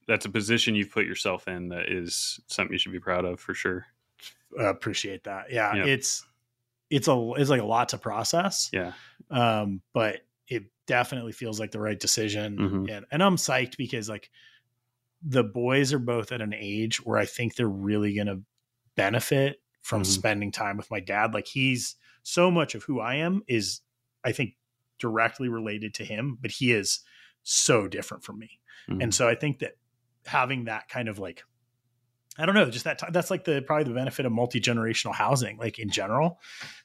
that's a position you've put yourself in that is something you should be proud of for sure. I appreciate that yeah it's it's a it's like a lot to process Yeah. um but it definitely feels like the right decision Mhm. and and i'm psyched because like the boys are both at an age where i think they're really gonna benefit from Mhm. spending time with my dad like he's so much of who I am is, I think, directly related to him, but he is so different from me. Mhm. And so I think that having that kind of like, I don't know, just that, that's like the, probably the benefit of multi-generational housing, like in general.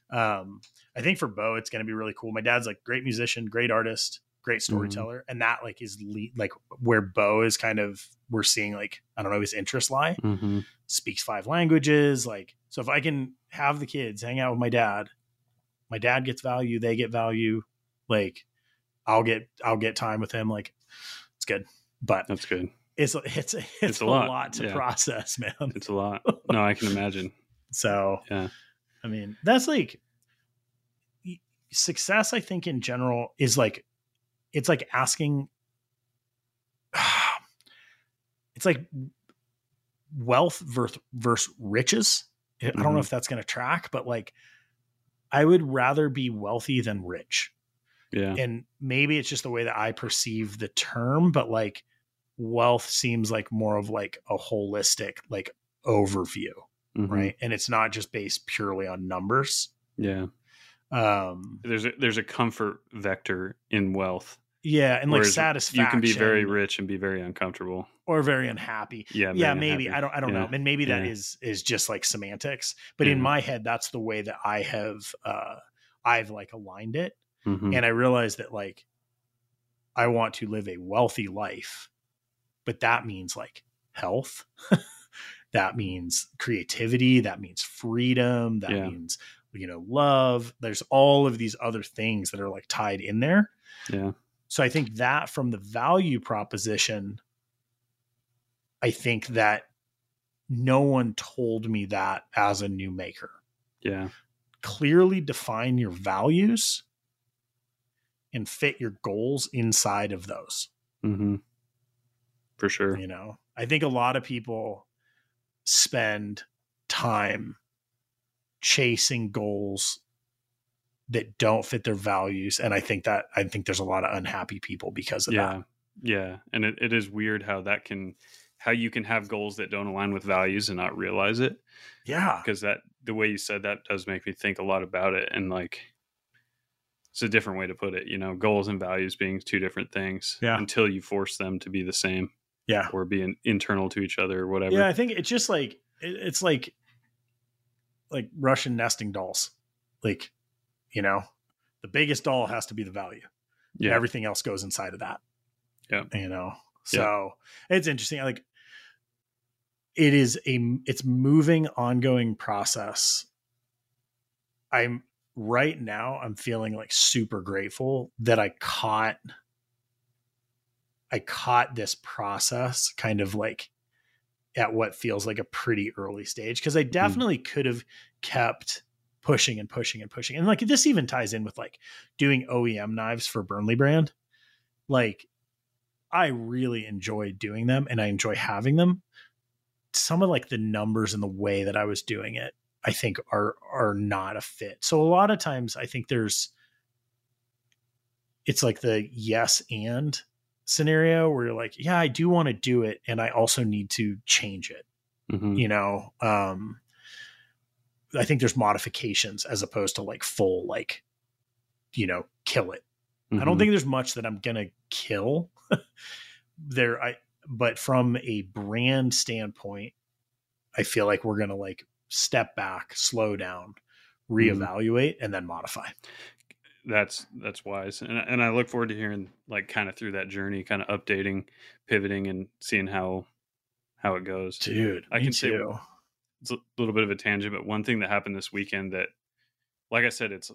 Um, I think for Bo, it's going to be really cool. My dad's like great musician, great artist, great storyteller. And that like is le- like where Bo is kind of, we're seeing like, I don't know, his interests lie Mhm. speaks five languages. Like, so if I can have the kids hang out with my dad, my dad gets value, they get value. Like, I'll get I'll get time with him. Like, it's good, but That's good. It's it's it's, a a, lot, lot, to yeah. process, man. It's a lot. No, I can imagine. So Yeah. I mean, that's like success. I think in general is like it's like asking. It's like wealth versus versus riches. I don't know Mhm. if that's going to track, but like I would rather be wealthy than rich. Yeah. And maybe it's just the way that I perceive the term, but like wealth seems like more of like a holistic like overview, Mhm. right? And it's not just based purely on numbers. Yeah. Um There's a there's a comfort vector in wealth. yeah, and like Whereas satisfaction You can be very rich and be very uncomfortable. or very unhappy. Yeah. yeah maybe unhappy. i don't i don't Yeah. know and maybe that Yeah. is is just like semantics but in my head that's the way that i have uh i've like aligned it Mhm. and i realized that like i want to live a wealthy life but that means like health that means creativity that means freedom that Yeah. means you know love there's all of these other things that are like tied in there Yeah. so I think that from the value proposition, I think that no one told me that as a new maker. Yeah. Clearly define your values and fit your goals inside of those. hmm For sure. You know, I think a lot of people spend time chasing goals that don't fit their values. And I think that I think there's a lot of unhappy people because of Yeah. that. Yeah. And it, it is weird how that can how you can have goals that don't align with values and not realize it. Yeah. Because that the way you said that does make me think a lot about it. And like it's a different way to put it, you know, goals and values being two different things Yeah. until you force them to be the same Yeah. or being internal to each other or whatever. Yeah, I think it's just like it's like like Russian nesting dolls. Like, you know, the biggest doll has to be the value. Yeah. Everything else goes inside of that. Yeah. You know. So it's interesting. Like it is a it's moving ongoing process. I'm right now I'm feeling like super grateful that I caught I caught this process kind of like at what feels like a pretty early stage because I mm-hmm. definitely could have kept pushing and pushing and pushing. And like this even ties in with like doing OEM knives for Burnley brand. Like I really enjoy doing them and I enjoy having them. Some of like the numbers and the way that I was doing it, I think are are not a fit. So a lot of times I think there's it's like the yes and scenario where you're like, yeah, I do want to do it and I also need to change it Mhm. you know um i think there's modifications as opposed to like full like you know kill it i don't Mhm. think there's much that i'm gonna kill there i but from a brand standpoint i feel like we're gonna like step back slow down reevaluate and then modify that's that's wise and, and i look forward to hearing like kind of through that journey kind of updating pivoting and seeing how how it goes. Dude I can say- it's a little bit of a tangent but one thing that happened this weekend that like i said it's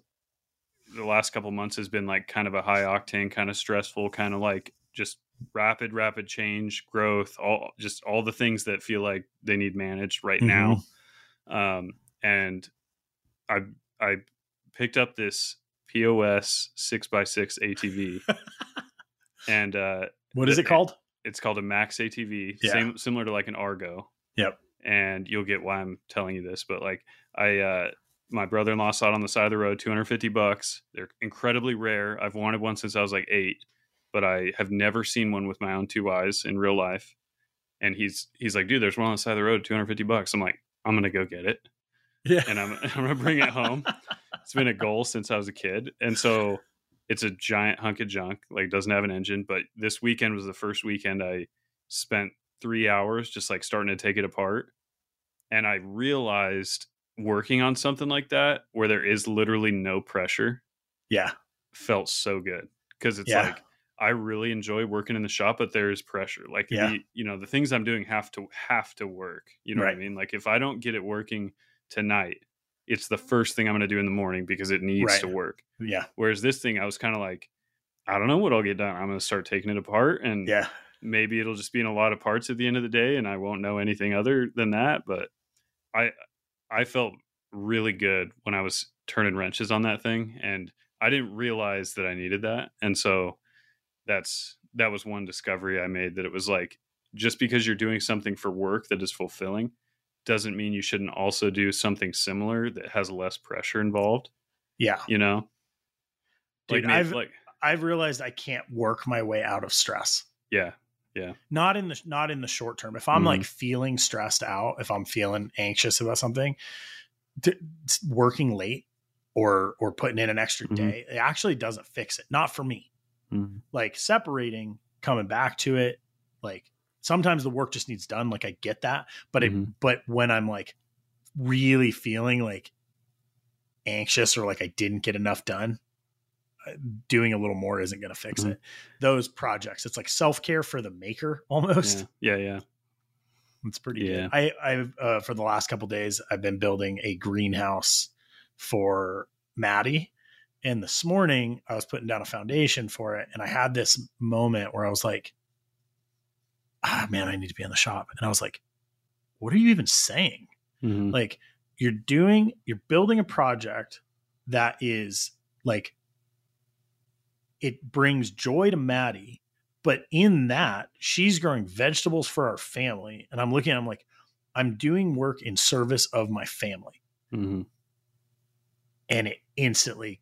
the last couple months has been like kind of a high octane kind of stressful kind of like just rapid rapid change growth all just all the things that feel like they need managed right now. Um and i i picked up this pos 6x6 atv and uh what is it called? It's called a max atv Yeah. same similar to like an argo. Yep. and you'll get why i'm telling you this but like i uh my brother-in-law saw it on the side of the road 250 bucks. They're incredibly rare. I've wanted one since i was like eight but i have never seen one with my own two eyes in real life. And he's he's like dude there's one on the side of the road 250 bucks. I'm like i'm gonna go get it. Yeah. And i'm, I'm gonna bring it home it's been a goal since I was a kid, and so it's a giant hunk of junk. Like doesn't have an engine. But this weekend was the first weekend I spent three hours just like starting to take it apart, and I realized working on something like that where there is literally no pressure yeah. felt so good because it's Yeah. like I really enjoy working in the shop, but there's pressure. Like Yeah. the you know the things I'm doing have to have to work. You know what I mean? Like if I don't get it working tonight, it's the first thing I'm going to do in the morning because it needs Right. to work. Yeah. Whereas this thing, I was kind of like, I don't know what I'll get done. I'm going to start taking it apart, and Yeah. maybe it'll just be in a lot of parts at the end of the day, and I won't know anything other than that. But I I felt really good when I was turning wrenches on that thing, and I didn't realize that I needed that, and so that's that was one discovery I made that it was like just because you're doing something for work that is fulfilling doesn't mean you shouldn't also do something similar that has less pressure involved. Yeah. You know, Dude, may- I've- like I've realized I can't work my way out of stress. yeah, Yeah. Not in the not in the short term. If I'm Mhm. like feeling stressed out, if I'm feeling anxious about something, t- working late or or putting in an extra Mhm. day, it actually doesn't fix it. Not for me. Mm-hmm. Like separating, coming back to it, like sometimes the work just needs done. Like I get that, but it Mhm. but when I'm like really feeling like anxious or like I didn't get enough done, uh, doing a little more isn't going to fix Mhm. it. Those projects, it's like self care for the maker almost. yeah, yeah, yeah. It's pretty Yeah. good. I, I've uh, for the last couple days, I've been building a greenhouse for Maddie. And this morning, I was putting down a foundation for it, and I had this moment where I was like, "Ah, man, I need to be in the shop." And I was like, "What are you even saying?" Mhm. like you're doing you're building a project that is like it brings joy to Maddie, but in that she's growing vegetables for our family. And I'm looking at I'm like, I'm doing work in service of my family. Mhm. And it instantly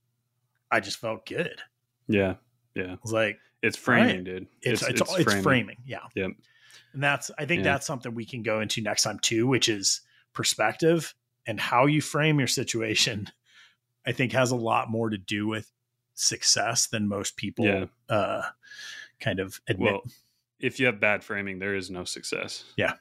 I just felt good. yeah, yeah. I was like, It's framing, Right. dude. it's it's it's, framing. Yeah. Yep. And that's I think Yeah. that's something we can go into next time too, which is perspective and how you frame your situation. I think has a lot more to do with success than most people Yeah. uh kind of admit. Well, if you have bad framing, there is no success. Yeah.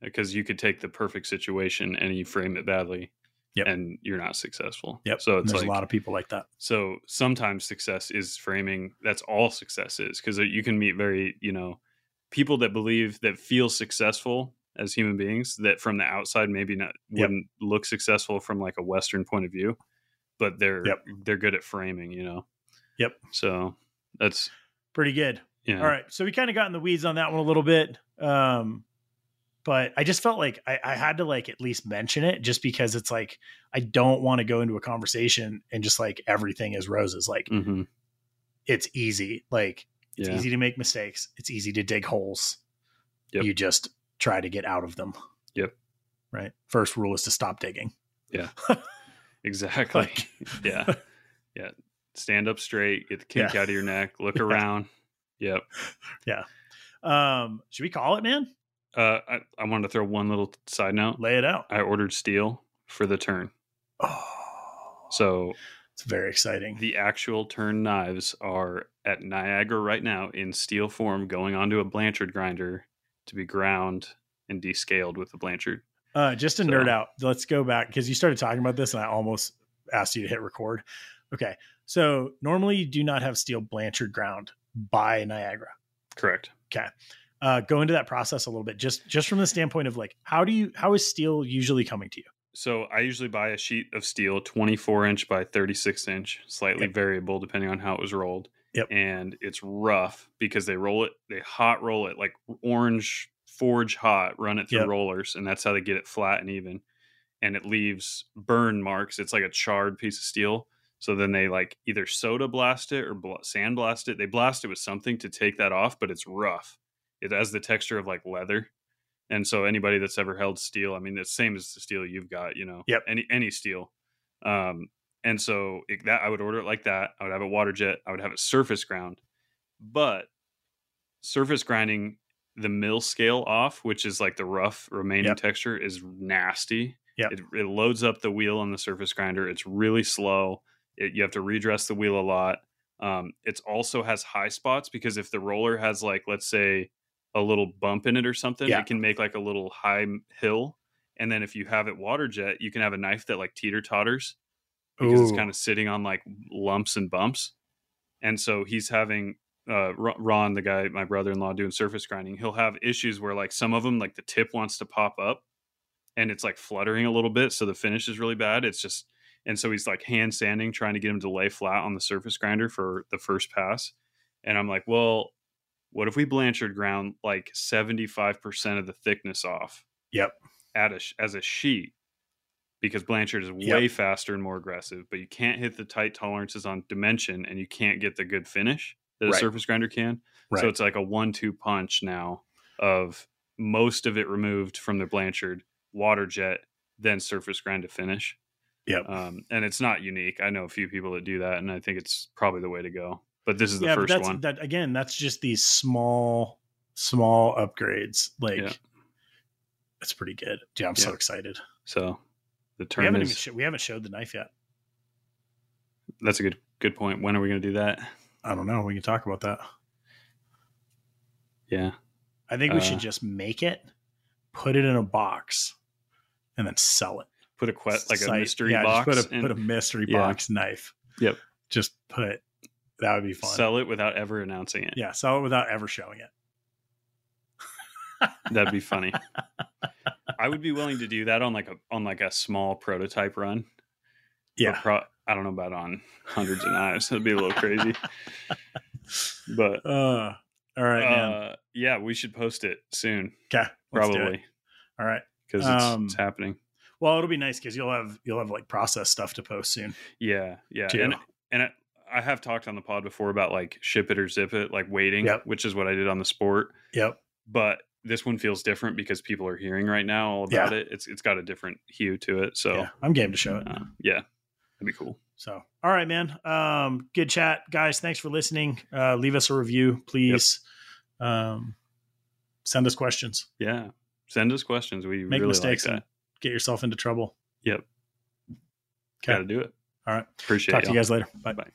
Because you could take the perfect situation and you frame it badly, Yep. and you're not successful. yep. So it's there's like a lot of people like that. so sometimes success is framing. That's all success is because you can meet very you know people that believe that feel successful as human beings that from the outside maybe not Yep. wouldn't look successful from like a Western point of view, but they're Yep. they're good at framing. You know. Yep. So that's Pretty good. yeah. All right. So we kind of got in the weeds on that one a little bit. Um but I just felt like I, I had to like at least mention it just because it's like I don't want to go into a conversation and just like everything is roses. Like mhm, it's easy. Like it's yeah. easy to make mistakes. It's easy to dig holes. Yep. You just try to get out of them. Yep. Right. First rule is to stop digging. Yeah. exactly. Like, yeah. Yeah. Stand up straight, get the kink Yeah. out of your neck, look Yeah. around. Yep. Yeah. Um, should we call it, man? Uh, I, I wanted to throw one little side note. Lay it out. I ordered steel for the turn. Oh, So it's very exciting. the actual turn knives are at Niagara right now in steel form going onto a Blanchard grinder to be ground and descaled with the Blanchard. Uh, just to So- nerd out, let's go back because you started talking about this and I almost asked you to hit record. Okay. So normally you do not have steel Blanchard ground by Niagara. Correct. Okay. Uh, go into that process a little bit, just just from the standpoint of like, how do you how is steel usually coming to you? So I usually buy a sheet of steel, 24 inch by 36 inch, slightly Yep. variable depending on how it was rolled. Yep. And it's rough because they roll it, they hot roll it like orange forge hot, run it through Yep. rollers, and that's how they get it flat and even. And it leaves burn marks. It's like a charred piece of steel. So then they like either soda blast it or bl- sand blast it. They blast it with something to take that off, but it's rough. It has the texture of like leather. And so anybody that's ever held steel, I mean, it's same as the steel you've got, you know, Yep. any any steel. Um, and so it, that I would order it like that. I would have a water jet. I would have it surface ground, but surface grinding the mill scale off, which is like the rough remaining Yep. texture, is nasty. Yep. It, it loads up the wheel on the surface grinder. It's really slow. It, you have to redress the wheel a lot. Um, it also has high spots because if the roller has like let's say a little bump in it or something, Yeah. it can make like a little high hill. And then if you have it water jet, you can have a knife that like teeter totters because it's kind of sitting on like lumps and bumps. And so he's having uh, Ron, the guy, my brother-in-law, doing surface grinding. He'll have issues where like some of them, like the tip wants to pop up, and it's like fluttering a little bit, so the finish is really bad. It's just, and so he's like hand sanding, trying to get him to lay flat on the surface grinder for the first pass. And I'm like, well, what if we Blanchard ground like 75% of the thickness off? Yep. At a, as a sheet because Blanchard is Yep. way faster and more aggressive, but you can't hit the tight tolerances on dimension and you can't get the good finish that a surface grinder can. Right. So it's like a one two punch now of most of it removed from the Blanchard, water jet, then surface grind to finish. Yep. Um, and it's not unique. I know a few people that do that, and I think it's probably the way to go. But this is the yeah, first that's one. that again. That's just these small, small upgrades. Like, Yeah. it's pretty good. Yeah, I'm so excited. so the turn We haven't is even sh- we haven't showed the knife yet. that's a good good point. When are we going to do that? I don't know. We can talk about that. Yeah, I think we Uh, should just make it, put it in a box, and then sell it. put a quest like a mystery yeah, box. Just put a and put a mystery Yeah. box knife. Yep. Just put. That would be fun. sell it without ever announcing it. Yeah, sell it without ever showing it. That'd be funny. I would be willing to do that on like a on like a small prototype run. Yeah. pro- I don't know about on hundreds of knives. That'd be a little crazy. But Uh, all right, uh, yeah, we should post it soon, Okay, let's do it. probably All right. because it's, Um, it's happening. Well, it'll be nice because you'll have you'll have like process stuff to post soon. Yeah, yeah, too. and and I, have talked on the pod before about like ship it or zip it, like waiting, Yep. which is what I did on the sport. Yep. But this one feels different because people are hearing right now all about it. It's it's got a different hue to it. So Yeah, I'm game to show it. uh, yeah, that'd be cool. So, all right, man. Um, good chat, guys. Thanks for listening. Uh, leave us a review, please. Um, send us questions. Yeah, send us questions. We Make really mistakes like and get yourself into trouble. Yep, Okay. got to do it. All right. Appreciate it. Talk to y'all. you guys later. Bye. Bye.